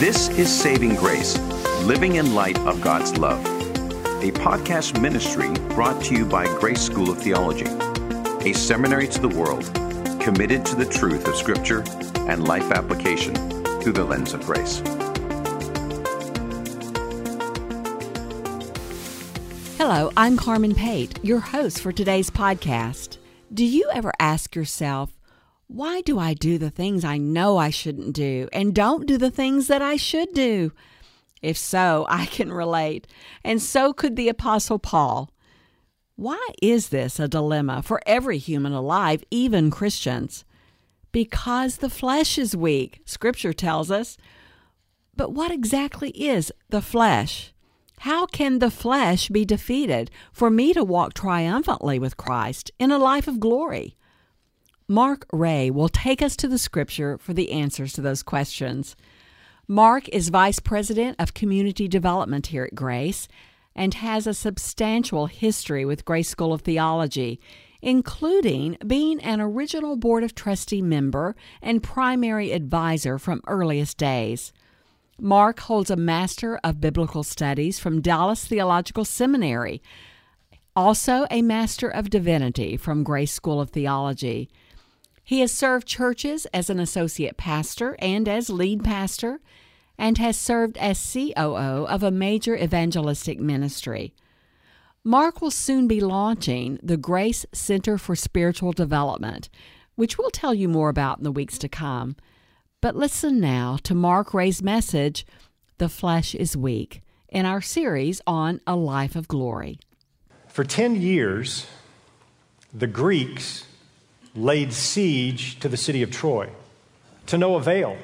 This is Saving Grace, living in light of God's love, a podcast ministry brought to you by Grace School of Theology, a seminary to the world committed to the truth of Scripture and life application through the lens of grace. Hello, I'm Carmen Pate, your host for today's podcast. Do you ever ask yourself, why do I do the things I know I shouldn't do and don't do the things that I should do? If so, I can relate, and so could the Apostle Paul. Why is this a dilemma for every human alive, even Christians? Because the flesh is weak, Scripture tells us. But what exactly is the flesh? How can the flesh be defeated for me to walk triumphantly with Christ in a life of glory? Mark Ray will take us to the scripture for the answers to those questions. Mark is Vice President of Community Development here at Grace and has a substantial history with Grace School of Theology, including being an original Board of Trustee member and primary advisor from earliest days. Mark holds a Master of Biblical Studies from Dallas Theological Seminary, also a Master of Divinity from Grace School of Theology. He has served churches as an associate pastor and as lead pastor, and has served as COO of a major evangelistic ministry. Mark will soon be launching the Grace Center for Spiritual Development, which we'll tell you more about in the weeks to come. But listen now to Mark Ray's message, The Flesh is Weak, in our series on a life of glory. For 10 years, the Greeks laid siege to the city of Troy to no avail.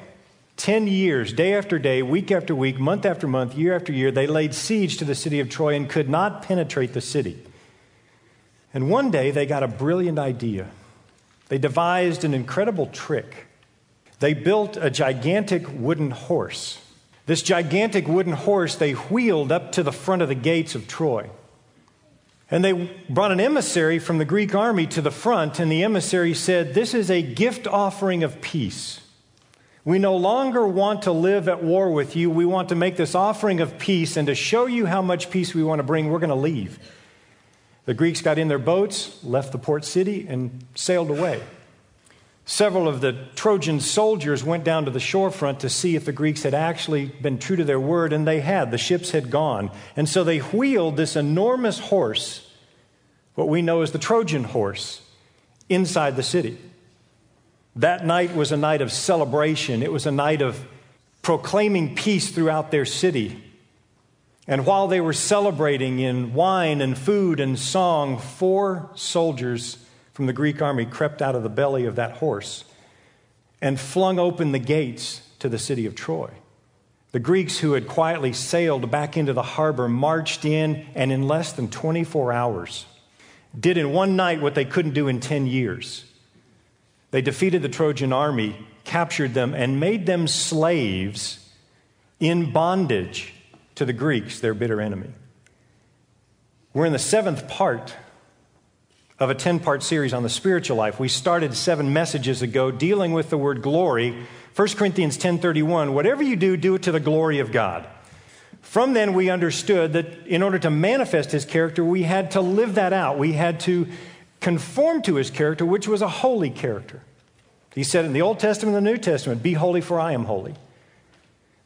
10 years, day after day, week after week, month after month, year after year, they laid siege to the city of Troy and could not penetrate the city. And one day they got a brilliant idea. They devised an incredible trick. They built a gigantic wooden horse. This gigantic wooden horse they wheeled up to the front of the gates of Troy. And they brought an emissary from the Greek army to the front, and the emissary said, This is a gift offering of peace. We no longer want to live at war with you. We want to make this offering of peace, and to show you how much peace we want to bring, we're going to leave. The Greeks got in their boats, left the port city, and sailed away. Several of the Trojan soldiers went down to the shorefront to see if the Greeks had actually been true to their word, and they had. The ships had gone. And so they wheeled this enormous horse, what we know as the Trojan horse, inside the city. That night was a night of celebration, it was a night of proclaiming peace throughout their city. And while they were celebrating in wine and food and song, four soldiers from the Greek army crept out of the belly of that horse and flung open the gates to the city of Troy. The Greeks who had quietly sailed back into the harbor marched in and in less than 24 hours did in one night what they couldn't do in 10 years. They defeated the Trojan army, captured them, and made them slaves in bondage to the Greeks, their bitter enemy. We're in the seventh part of a 10 part series on the spiritual life. We started seven messages ago dealing with the word glory. 1 Corinthians 10:31, whatever you do, do it to the glory of God. From then we understood that in order to manifest his character, we had to live that out. We had to conform to his character, which was a holy character. He said in the Old Testament and the New Testament, Be holy, for I am holy.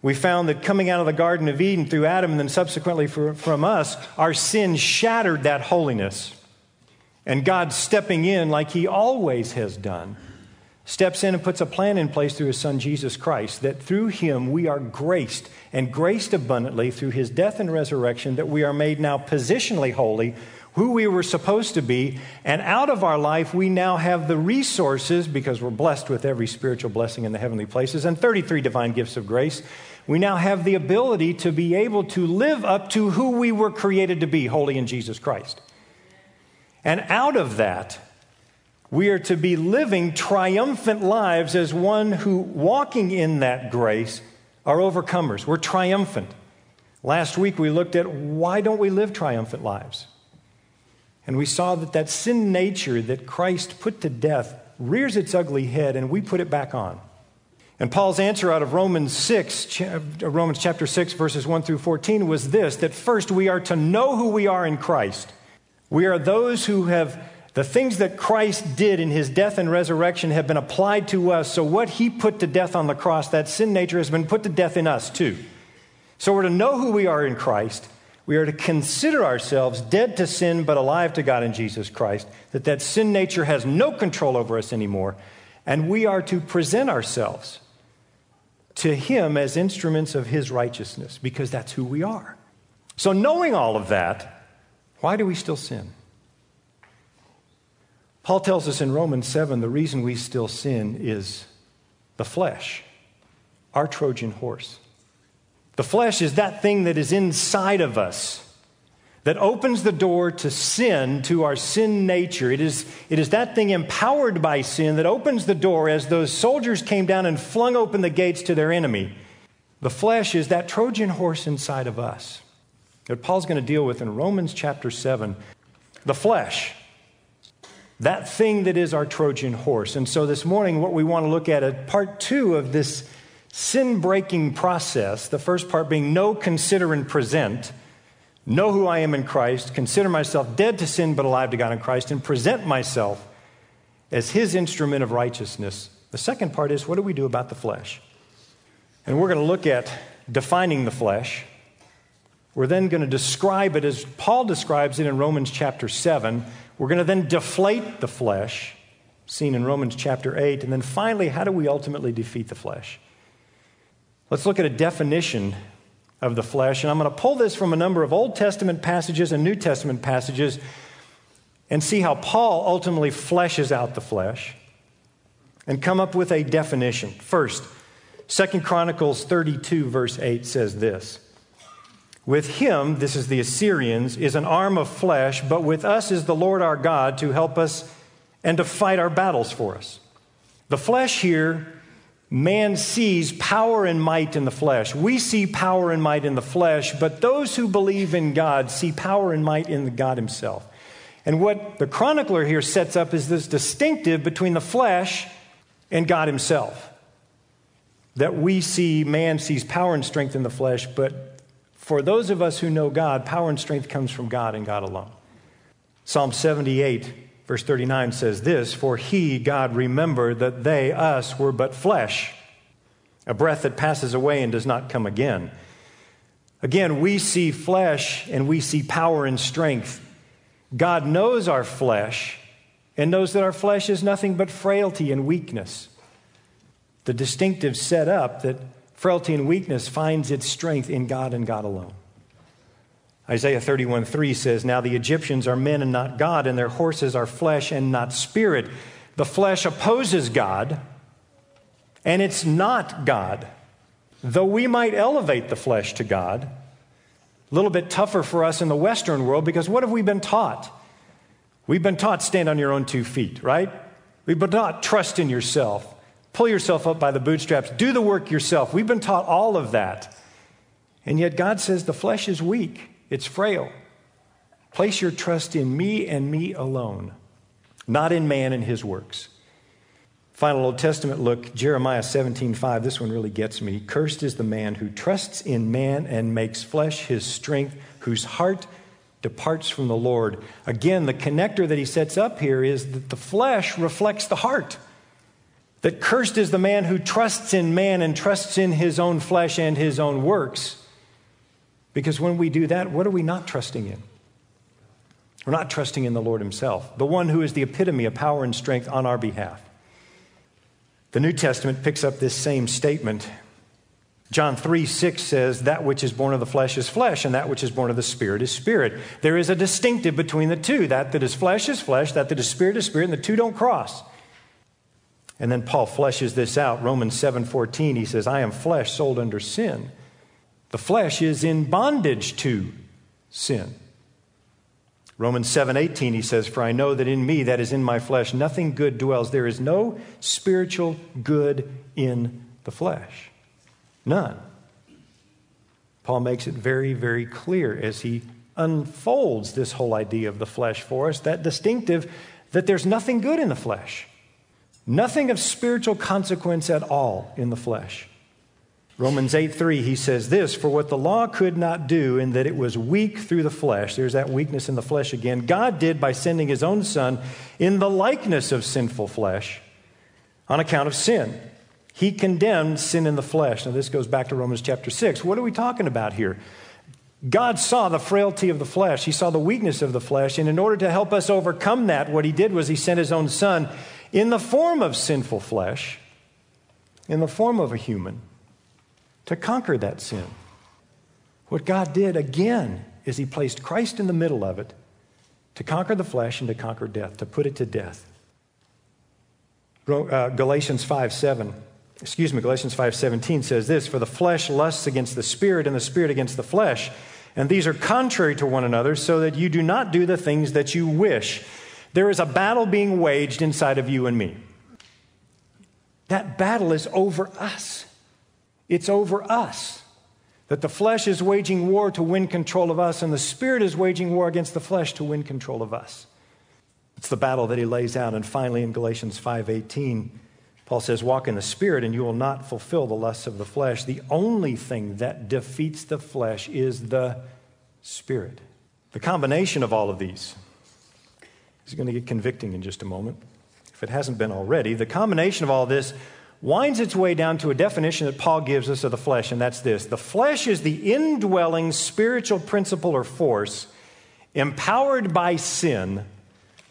We found that coming out of the Garden of Eden through Adam and then subsequently for, from us, our sin shattered that holiness. And God stepping in like He always has done, steps in and puts a plan in place through His Son Jesus Christ that through Him we are graced and graced abundantly through His death and resurrection, that we are made now positionally holy, who we were supposed to be. And out of our life, we now have the resources, because we're blessed with every spiritual blessing in the heavenly places and 33 divine gifts of grace. We now have the ability to be able to live up to who we were created to be, holy in Jesus Christ. And out of that, we are to be living triumphant lives as one who, walking in that grace, are overcomers. We're triumphant. Last week we looked at why don't we live triumphant lives? And we saw that that sin nature that Christ put to death rears its ugly head and we put it back on. And Paul's answer out of Romans 6, uh, Romans chapter 6, verses 1 through 14 was this that first we are to know who we are in Christ. We are those who have the things that Christ did in his death and resurrection have been applied to us. So, what he put to death on the cross, that sin nature has been put to death in us too. So, we're to know who we are in Christ. We are to consider ourselves dead to sin but alive to God in Jesus Christ, that that sin nature has no control over us anymore. And we are to present ourselves to Him as instruments of His righteousness because that's who we are. So, knowing all of that, why do we still sin? Paul tells us in Romans 7 the reason we still sin is the flesh, our Trojan horse. The flesh is that thing that is inside of us that opens the door to sin, to our sin nature. It is, it is that thing empowered by sin that opens the door as those soldiers came down and flung open the gates to their enemy. The flesh is that Trojan horse inside of us that Paul's going to deal with in Romans chapter 7. The flesh, that thing that is our Trojan horse. And so this morning, what we want to look at is part two of this sin breaking process. The first part being know, consider, and present know who I am in Christ, consider myself dead to sin but alive to God in Christ, and present myself as his instrument of righteousness. The second part is what do we do about the flesh? And we're going to look at defining the flesh. We're then going to describe it as Paul describes it in Romans chapter 7. We're going to then deflate the flesh, seen in Romans chapter 8. And then finally, how do we ultimately defeat the flesh? Let's look at a definition of the flesh. And I'm going to pull this from a number of Old Testament passages and New Testament passages and see how Paul ultimately fleshes out the flesh and come up with a definition. First, Second Chronicles 32, verse 8 says this With him, this is the Assyrians, is an arm of flesh, but with us is the Lord our God to help us and to fight our battles for us. The flesh here man sees power and might in the flesh. We see power and might in the flesh, but those who believe in God see power and might in God Himself. And what the chronicler here sets up is this distinctive between the flesh and God Himself. That we see, man sees power and strength in the flesh, but for those of us who know God, power and strength comes from God and God alone. Psalm 78 Verse 39 says this For he, God, remembered that they, us, were but flesh, a breath that passes away and does not come again. Again, we see flesh and we see power and strength. God knows our flesh and knows that our flesh is nothing but frailty and weakness. The distinctive set up that frailty and weakness finds its strength in God and God alone. Isaiah 31 3 says, Now the Egyptians are men and not God, and their horses are flesh and not spirit. The flesh opposes God, and it's not God. Though we might elevate the flesh to God, a little bit tougher for us in the Western world because what have we been taught? We've been taught stand on your own two feet, right? We've been taught trust in yourself, pull yourself up by the bootstraps, do the work yourself. We've been taught all of that. And yet God says the flesh is weak. It's frail. Place your trust in me and me alone, not in man and his works. Final Old Testament look, Jeremiah 17:5. This one really gets me. Cursed is the man who trusts in man and makes flesh his strength, whose heart departs from the Lord. Again, the connector that he sets up here is that the flesh reflects the heart. That cursed is the man who trusts in man and trusts in his own flesh and his own works. Because when we do that, what are we not trusting in? We're not trusting in the Lord Himself, the one who is the epitome of power and strength on our behalf. The New Testament picks up this same statement. John 3 6 says, That which is born of the flesh is flesh, and that which is born of the spirit is spirit. There is a distinctive between the two. That that is flesh is flesh, that that is spirit is spirit, and the two don't cross. And then Paul fleshes this out. Romans 7 14, he says, I am flesh sold under sin. The flesh is in bondage to sin. Romans 7:18 he says for I know that in me that is in my flesh nothing good dwells there is no spiritual good in the flesh none Paul makes it very very clear as he unfolds this whole idea of the flesh for us that distinctive that there's nothing good in the flesh Nothing of spiritual consequence at all in the flesh. Romans 8 3, he says this For what the law could not do, in that it was weak through the flesh, there's that weakness in the flesh again, God did by sending his own Son in the likeness of sinful flesh on account of sin. He condemned sin in the flesh. Now, this goes back to Romans chapter 6. What are we talking about here? God saw the frailty of the flesh. He saw the weakness of the flesh. And in order to help us overcome that, what he did was he sent his own son in the form of sinful flesh, in the form of a human to conquer that sin. What God did again is He placed Christ in the middle of it to conquer the flesh and to conquer death, to put it to death. Uh, Galatians 5 7, excuse me, Galatians 5 17 says this For the flesh lusts against the spirit, and the spirit against the flesh. And these are contrary to one another, so that you do not do the things that you wish. There is a battle being waged inside of you and me. That battle is over us. It's over us. That the flesh is waging war to win control of us, and the spirit is waging war against the flesh to win control of us. It's the battle that he lays out. And finally, in Galatians 5:18, Paul says, Walk in the spirit, and you will not fulfill the lusts of the flesh. The only thing that defeats the flesh is the spirit. The combination of all of these is going to get convicting in just a moment, if it hasn't been already. The combination of all this winds its way down to a definition that Paul gives us of the flesh, and that's this The flesh is the indwelling spiritual principle or force empowered by sin,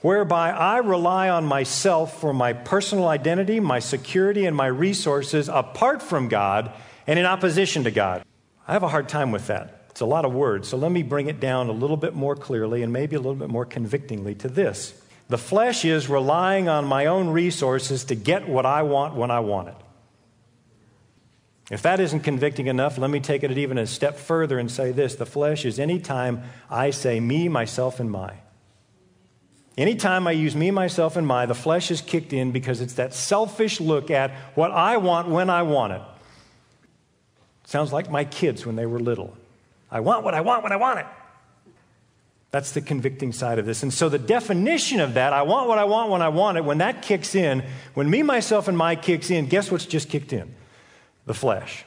whereby I rely on myself for my personal identity, my security, and my resources apart from God and in opposition to God. I have a hard time with that. It's a lot of words, so let me bring it down a little bit more clearly and maybe a little bit more convictingly to this. The flesh is relying on my own resources to get what I want when I want it. If that isn't convicting enough, let me take it even a step further and say this the flesh is any time I say me, myself, and my. Anytime I use me, myself, and my, the flesh is kicked in because it's that selfish look at what I want when I want it. Sounds like my kids when they were little. I want what I want when I want it. That's the convicting side of this. And so the definition of that, I want what I want when I want it, when that kicks in, when me, myself, and my kicks in, guess what's just kicked in? The flesh.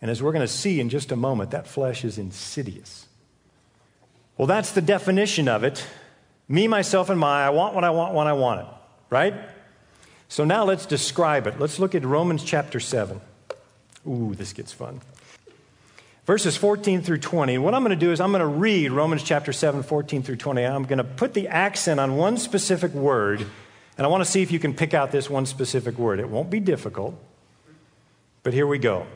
And as we're going to see in just a moment, that flesh is insidious. Well, that's the definition of it. Me, myself, and my, I want what I want when I want it, right? So now let's describe it. Let's look at Romans chapter 7. Ooh, this gets fun verses 14 through 20. What I'm going to do is I'm going to read Romans chapter 7, 14 through 20. I'm going to put the accent on one specific word, and I want to see if you can pick out this one specific word. It won't be difficult, but here we go.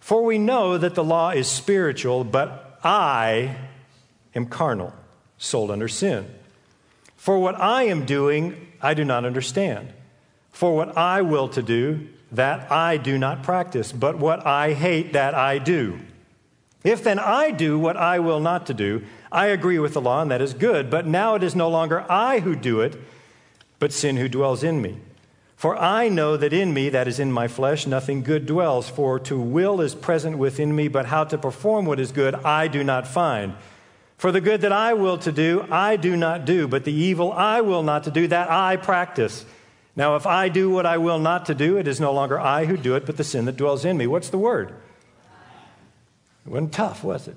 For we know that the law is spiritual, but I am carnal, sold under sin. For what I am doing, I do not understand. For what I will to do, that I do not practice, but what I hate, that I do. If then I do what I will not to do, I agree with the law, and that is good. But now it is no longer I who do it, but sin who dwells in me. For I know that in me, that is in my flesh, nothing good dwells. For to will is present within me, but how to perform what is good I do not find. For the good that I will to do, I do not do, but the evil I will not to do, that I practice. Now, if I do what I will not to do, it is no longer I who do it, but the sin that dwells in me. What's the word? It wasn't tough, was it?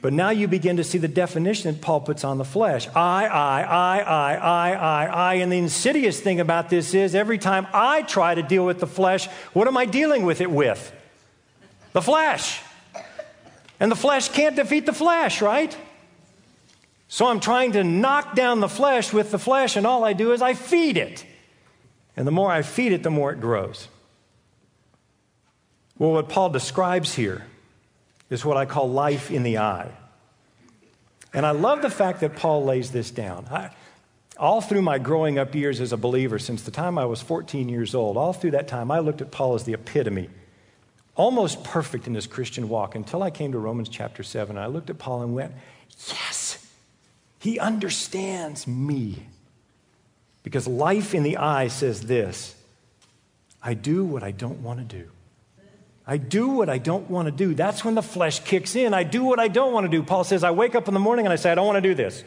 But now you begin to see the definition that Paul puts on the flesh. I, I, I, I, I, I, I. And the insidious thing about this is every time I try to deal with the flesh, what am I dealing with it with? The flesh. And the flesh can't defeat the flesh, right? So I'm trying to knock down the flesh with the flesh, and all I do is I feed it. And the more I feed it, the more it grows. Well, what Paul describes here is what I call life in the I. And I love the fact that Paul lays this down. I, all through my growing up years as a believer, since the time I was 14 years old, all through that time, I looked at Paul as the epitome, almost perfect in his Christian walk until I came to Romans chapter 7. I looked at Paul and went, Yes, he understands me. Because life in the I says this I do what I don't want to do. I do what I don't want to do. That's when the flesh kicks in. I do what I don't want to do. Paul says, I wake up in the morning and I say, I don't want to do this.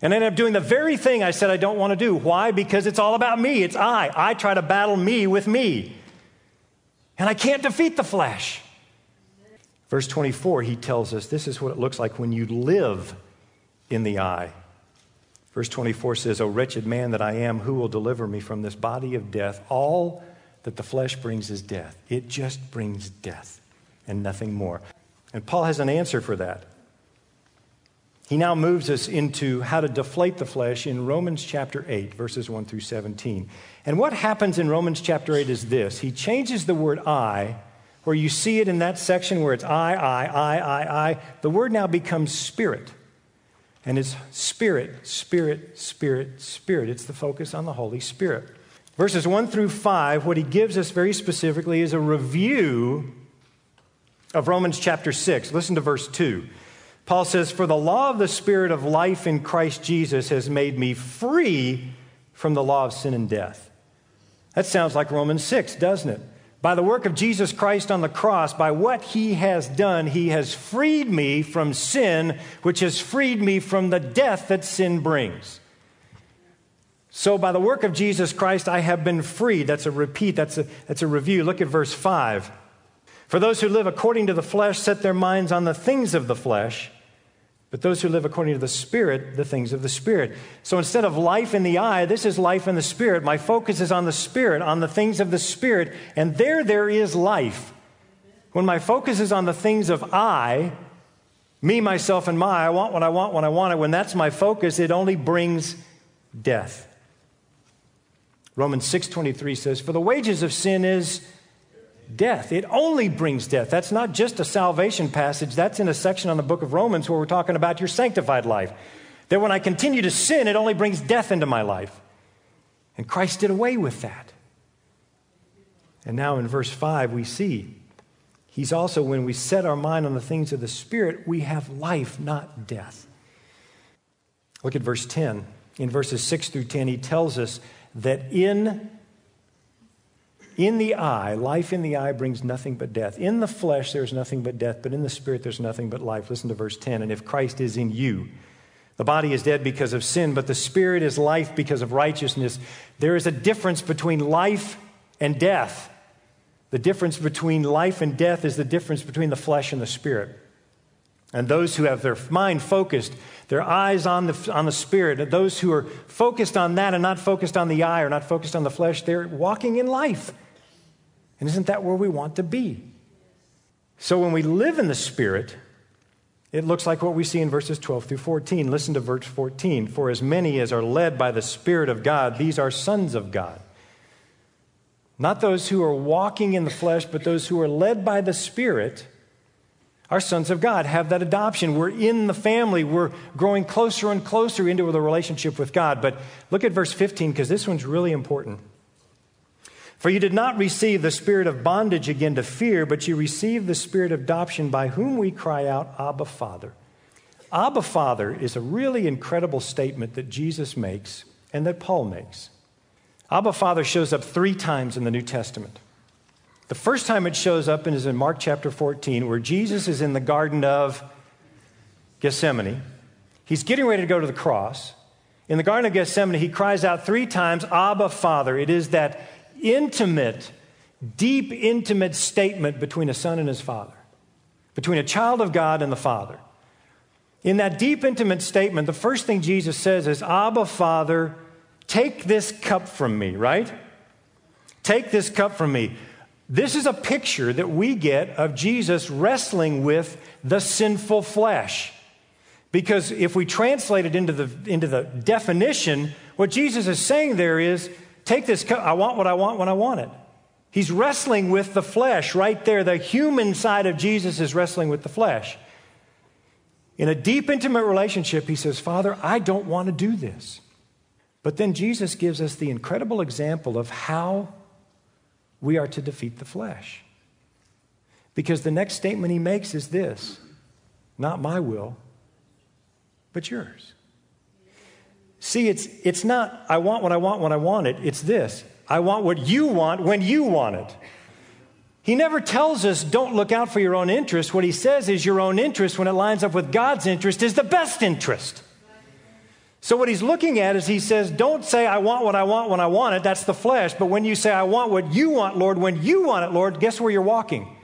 And I end up doing the very thing I said I don't want to do. Why? Because it's all about me. It's I. I try to battle me with me. And I can't defeat the flesh. Verse 24, he tells us this is what it looks like when you live in the I. Verse 24 says, O wretched man that I am, who will deliver me from this body of death? All that the flesh brings is death. It just brings death and nothing more. And Paul has an answer for that. He now moves us into how to deflate the flesh in Romans chapter 8, verses 1 through 17. And what happens in Romans chapter 8 is this He changes the word I, where you see it in that section where it's I, I, I, I, I. The word now becomes spirit. And it's spirit, spirit, spirit, spirit. It's the focus on the Holy Spirit. Verses 1 through 5, what he gives us very specifically is a review of Romans chapter 6. Listen to verse 2. Paul says, For the law of the Spirit of life in Christ Jesus has made me free from the law of sin and death. That sounds like Romans 6, doesn't it? By the work of Jesus Christ on the cross, by what he has done, he has freed me from sin, which has freed me from the death that sin brings. So, by the work of Jesus Christ, I have been freed. That's a repeat, that's a, that's a review. Look at verse 5. For those who live according to the flesh set their minds on the things of the flesh, but those who live according to the Spirit, the things of the Spirit. So instead of life in the I, this is life in the Spirit. My focus is on the Spirit, on the things of the Spirit, and there, there is life. When my focus is on the things of I, me, myself, and my, I want what I want when I want it, when that's my focus, it only brings death. Romans 6.23 says, For the wages of sin is death. It only brings death. That's not just a salvation passage, that's in a section on the book of Romans where we're talking about your sanctified life. That when I continue to sin, it only brings death into my life. And Christ did away with that. And now in verse 5, we see He's also, when we set our mind on the things of the Spirit, we have life, not death. Look at verse 10. In verses 6 through 10, he tells us that in in the I, life in the I brings nothing but death. In the flesh, there's nothing but death, but in the spirit, there's nothing but life. Listen to verse 10. And if Christ is in you, the body is dead because of sin, but the spirit is life because of righteousness. There is a difference between life and death. The difference between life and death is the difference between the flesh and the spirit. And those who have their mind focused, their eyes on the, on the spirit, those who are focused on that and not focused on the I or not focused on the flesh, they're walking in life. And isn't that where we want to be? So when we live in the Spirit, it looks like what we see in verses 12 through 14. Listen to verse 14. For as many as are led by the Spirit of God, these are sons of God. Not those who are walking in the flesh, but those who are led by the Spirit are sons of God, have that adoption. We're in the family. We're growing closer and closer into the relationship with God. But look at verse 15, because this one's really important. For you did not receive the spirit of bondage again to fear, but you received the spirit of adoption by whom we cry out, Abba, Father. Abba, Father is a really incredible statement that Jesus makes and that Paul makes. Abba, Father shows up three times in the New Testament. The first time it shows up is in Mark chapter 14, where Jesus is in the Garden of Gethsemane. He's getting ready to go to the cross. In the Garden of Gethsemane, he cries out three times, Abba, Father. It is that intimate, deep, intimate statement between a son and his father, between a child of God and the Father. In that deep, intimate statement, the first thing Jesus says is, Abba, Father, take this cup from me, right? Take this cup from me. This is a picture that we get of Jesus wrestling with the sinful flesh. Because if we translate it into the, into the definition, what Jesus is saying there is Take this cup. I want what I want when I want it. He's wrestling with the flesh right there. The human side of Jesus is wrestling with the flesh. In a deep, intimate relationship, he says, Father, I don't want to do this. But then Jesus gives us the incredible example of how we are to defeat the flesh. Because the next statement he makes is this not my will, but yours. See, it's, it's not, I want what I want when I want it. It's this I want what you want when you want it. He never tells us, don't look out for your own interest. What he says is, your own interest, when it lines up with God's interest, is the best interest. So, what he's looking at is he says, Don't say, I want what I want when I want it. That's the flesh. But when you say, I want what you want, Lord, when you want it, Lord, guess where you're walking?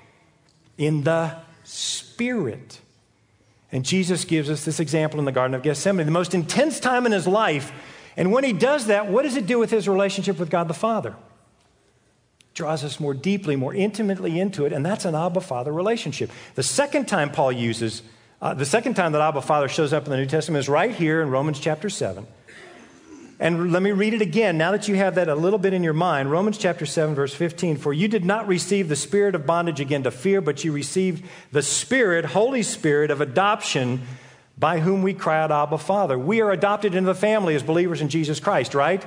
In the Spirit. And Jesus gives us this example in the Garden of Gethsemane, the most intense time in his life. And when he does that, what does it do with his relationship with God the Father? Draws us more deeply, more intimately into it, and that's an Abba Father relationship. The second time Paul uses uh, the second time that Abba Father shows up in the New Testament is right here in Romans chapter 7. And let me read it again now that you have that a little bit in your mind. Romans chapter 7, verse 15. For you did not receive the spirit of bondage again to fear, but you received the Spirit, Holy Spirit of adoption, by whom we cry out, Abba, Father. We are adopted into the family as believers in Jesus Christ, right?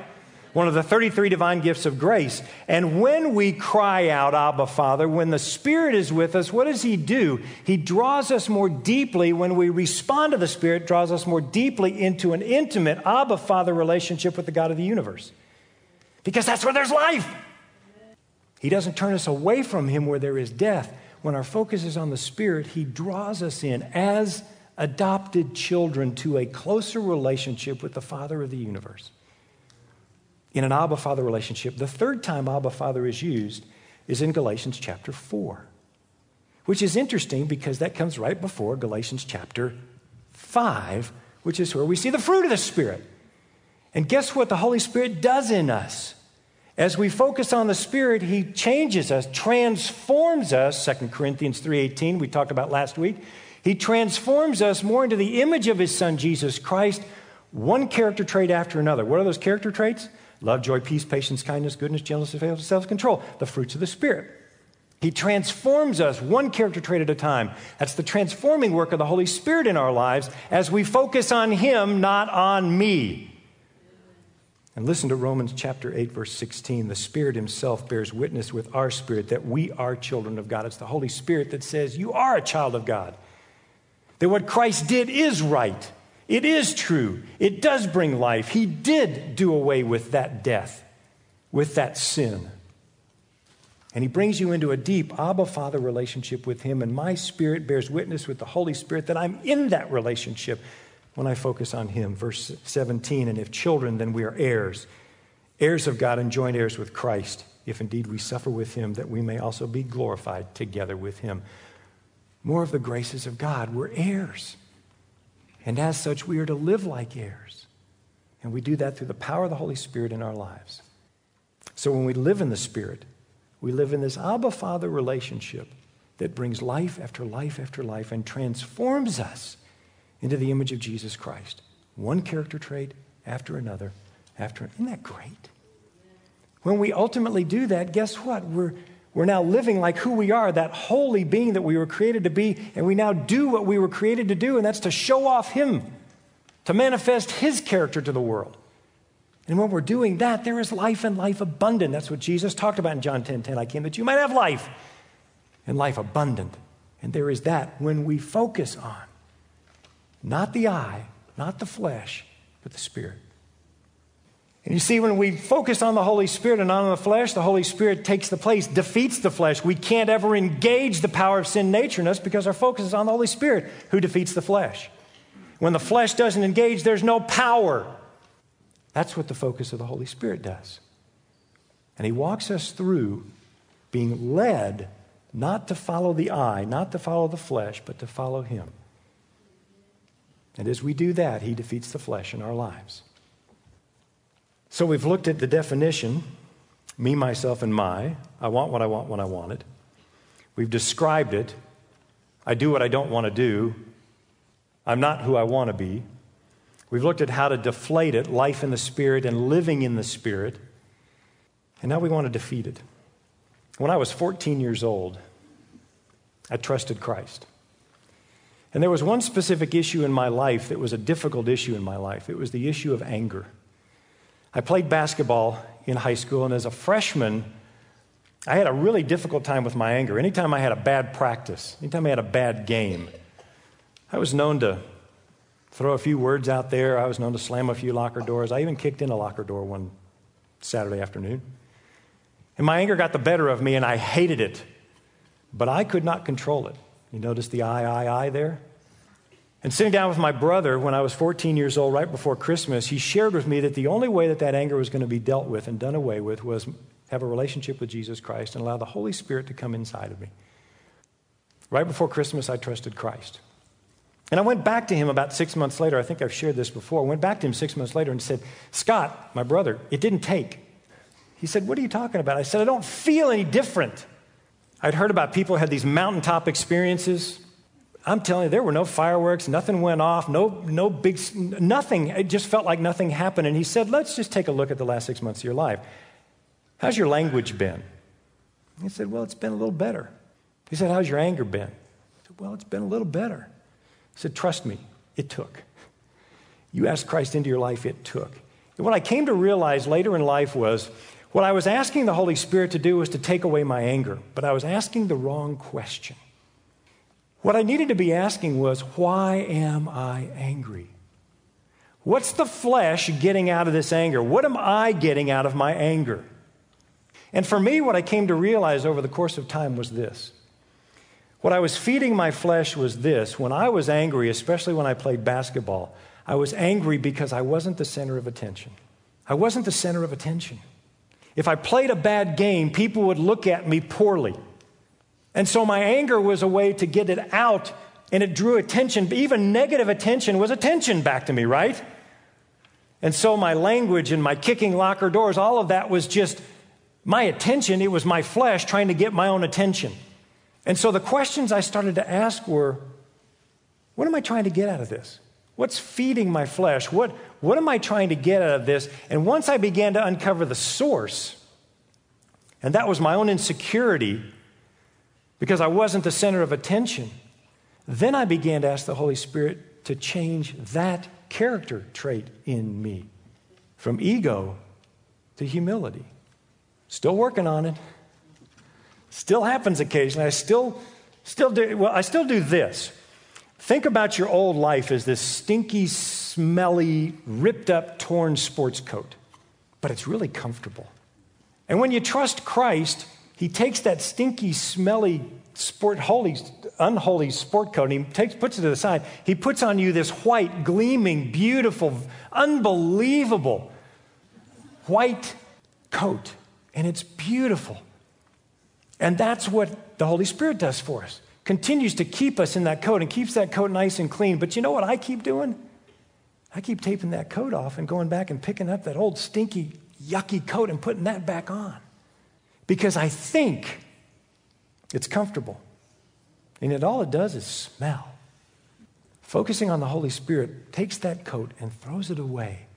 One of the 33 divine gifts of grace. And when we cry out, Abba, Father, when the Spirit is with us, what does He do? He draws us more deeply, when we respond to the Spirit, draws us more deeply into an intimate Abba, Father relationship with the God of the universe. Because that's where there's life. He doesn't turn us away from Him where there is death. When our focus is on the Spirit, He draws us in as adopted children to a closer relationship with the Father of the universe in an Abba Father relationship. The third time Abba Father is used is in Galatians chapter 4, which is interesting because that comes right before Galatians chapter 5, which is where we see the fruit of the Spirit. And guess what the Holy Spirit does in us? As we focus on the Spirit, He changes us, transforms us, 2 Corinthians 3.18, we talked about last week. He transforms us more into the image of His Son, Jesus Christ, one character trait after another. What are those character traits? Love, joy, peace, patience, kindness, goodness, gentleness, self control. The fruits of the Spirit. He transforms us one character trait at a time. That's the transforming work of the Holy Spirit in our lives as we focus on Him, not on me. And listen to Romans chapter 8, verse 16. The Spirit Himself bears witness with our spirit that we are children of God. It's the Holy Spirit that says, You are a child of God. That what Christ did is right. It is true. It does bring life. He did do away with that death, with that sin. And He brings you into a deep Abba Father relationship with Him. And my spirit bears witness with the Holy Spirit that I'm in that relationship when I focus on Him. Verse 17 And if children, then we are heirs, heirs of God and joint heirs with Christ, if indeed we suffer with Him, that we may also be glorified together with Him. More of the graces of God. We're heirs. And as such, we are to live like heirs. And we do that through the power of the Holy Spirit in our lives. So when we live in the Spirit, we live in this Abba Father relationship that brings life after life after life and transforms us into the image of Jesus Christ. One character trait after another after isn't that great? When we ultimately do that, guess what? We're we're now living like who we are, that holy being that we were created to be, and we now do what we were created to do, and that's to show off Him, to manifest His character to the world. And when we're doing that, there is life and life abundant. That's what Jesus talked about in John 10 10. I came that you might have life and life abundant. And there is that when we focus on not the I, not the flesh, but the Spirit. And you see, when we focus on the Holy Spirit and not on the flesh, the Holy Spirit takes the place, defeats the flesh. We can't ever engage the power of sin nature in us because our focus is on the Holy Spirit who defeats the flesh. When the flesh doesn't engage, there's no power. That's what the focus of the Holy Spirit does. And He walks us through being led not to follow the I, not to follow the flesh, but to follow Him. And as we do that, He defeats the flesh in our lives. So we've looked at the definition me, myself, and my. I want what I want when I want it. We've described it. I do what I don't want to do. I'm not who I want to be. We've looked at how to deflate it, life in the Spirit and living in the Spirit. And now we want to defeat it. When I was 14 years old, I trusted Christ. And there was one specific issue in my life that was a difficult issue in my life. It was the issue of anger. I played basketball in high school, and as a freshman, I had a really difficult time with my anger. Anytime I had a bad practice, anytime I had a bad game, I was known to throw a few words out there. I was known to slam a few locker doors. I even kicked in a locker door one Saturday afternoon. And my anger got the better of me, and I hated it. But I could not control it. You notice the I, I, I there? And sitting down with my brother when I was 14 years old, right before Christmas, he shared with me that the only way that that anger was going to be dealt with and done away with was have a relationship with Jesus Christ and allow the Holy Spirit to come inside of me. Right before Christmas, I trusted Christ. And I went back to him about six months later. I think I've shared this before. I went back to him six months later and said, Scott, my brother, it didn't take. He said, What are you talking about? I said, I don't feel any different. I'd heard about people who had these mountaintop experiences. I'm telling you, there were no fireworks, nothing went off, no, no big, nothing. It just felt like nothing happened. And he said, Let's just take a look at the last six months of your life. How's your language been? He said, Well, it's been a little better. He said, How's your anger been? I said, Well, it's been a little better. He said, Trust me, it took. You asked Christ into your life, it took. And what I came to realize later in life was what I was asking the Holy Spirit to do was to take away my anger, but I was asking the wrong question. What I needed to be asking was, why am I angry? What's the flesh getting out of this anger? What am I getting out of my anger? And for me, what I came to realize over the course of time was this. What I was feeding my flesh was this. When I was angry, especially when I played basketball, I was angry because I wasn't the center of attention. I wasn't the center of attention. If I played a bad game, people would look at me poorly. And so my anger was a way to get it out, and it drew attention. Even negative attention was attention back to me, right? And so my language and my kicking locker doors, all of that was just my attention. It was my flesh trying to get my own attention. And so the questions I started to ask were what am I trying to get out of this? What's feeding my flesh? What, what am I trying to get out of this? And once I began to uncover the source, and that was my own insecurity because I wasn't the center of attention, then I began to ask the Holy Spirit to change that character trait in me from ego to humility. Still working on it. Still happens occasionally. I still, still do, well, I still do this. Think about your old life as this stinky, smelly, ripped up, torn sports coat, but it's really comfortable. And when you trust Christ, He takes that stinky, smelly, sport, holy, unholy sport coat and He takes, puts it to the side. He puts on you this white, gleaming, beautiful, unbelievable white coat, and it's beautiful. And that's what the Holy Spirit does for us continues to keep us in that coat and keeps that coat nice and clean. But you know what I keep doing? I keep taping that coat off and going back and picking up that old stinky, yucky coat and putting that back on because I think it's comfortable. And yet, all it does is smell. Focusing on the Holy Spirit takes that coat and throws it away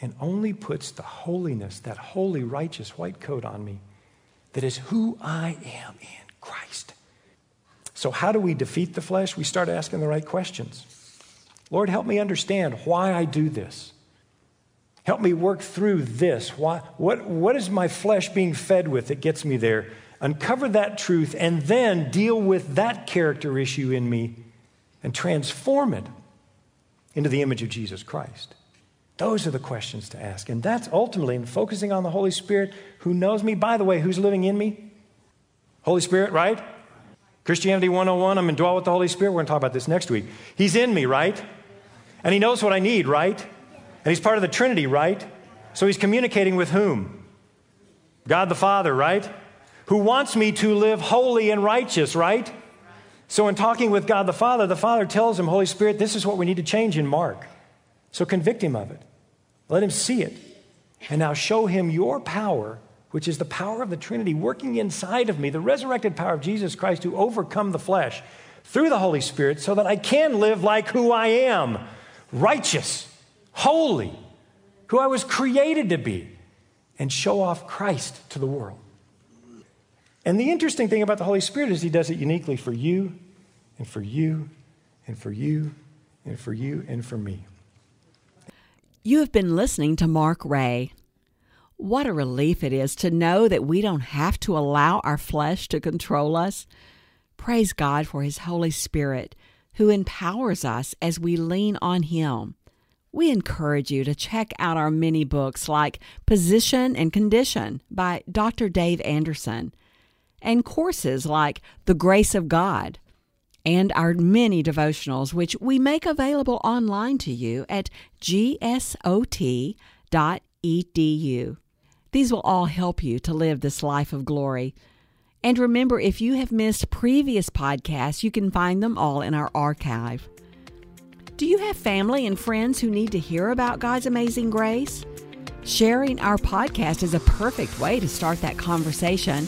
and only puts the holiness, that holy, righteous white coat on me that is who I am in Christ. So, how do we defeat the flesh? We start asking the right questions. Lord, help me understand why I do this. Help me work through this. Why, what, what is my flesh being fed with that gets me there? Uncover that truth and then deal with that character issue in me and transform it into the image of Jesus Christ. Those are the questions to ask. And that's ultimately in focusing on the Holy Spirit who knows me. By the way, who's living in me? Holy Spirit, right? Christianity 101, I'm indwelt with the Holy Spirit. We're going to talk about this next week. He's in me, right? And He knows what I need, right? And He's part of the Trinity, right? So He's communicating with whom? God the Father, right? Who wants me to live holy and righteous, right? So, in talking with God the Father, the Father tells him, Holy Spirit, this is what we need to change in Mark. So, convict him of it. Let him see it. And now show him your power which is the power of the Trinity working inside of me, the resurrected power of Jesus Christ to overcome the flesh through the Holy Spirit so that I can live like who I am righteous, holy, who I was created to be, and show off Christ to the world. And the interesting thing about the Holy Spirit is He does it uniquely for you, and for you, and for you, and for you, and for me. You have been listening to Mark Ray. What a relief it is to know that we don't have to allow our flesh to control us. Praise God for His Holy Spirit, who empowers us as we lean on Him. We encourage you to check out our many books like Position and Condition by Dr. Dave Anderson, and courses like The Grace of God and our many devotionals, which we make available online to you at gsot.edu. These will all help you to live this life of glory. And remember, if you have missed previous podcasts, you can find them all in our archive. Do you have family and friends who need to hear about God's amazing grace? Sharing our podcast is a perfect way to start that conversation.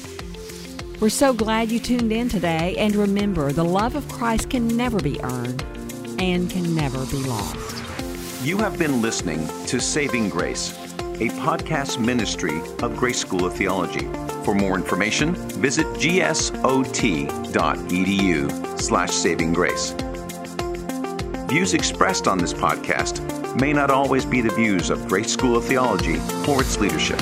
We're so glad you tuned in today, and remember, the love of Christ can never be earned and can never be lost. You have been listening to Saving Grace, a podcast ministry of Grace School of Theology. For more information, visit gsot.edu slash saving grace. Views expressed on this podcast may not always be the views of Grace School of Theology or its leadership.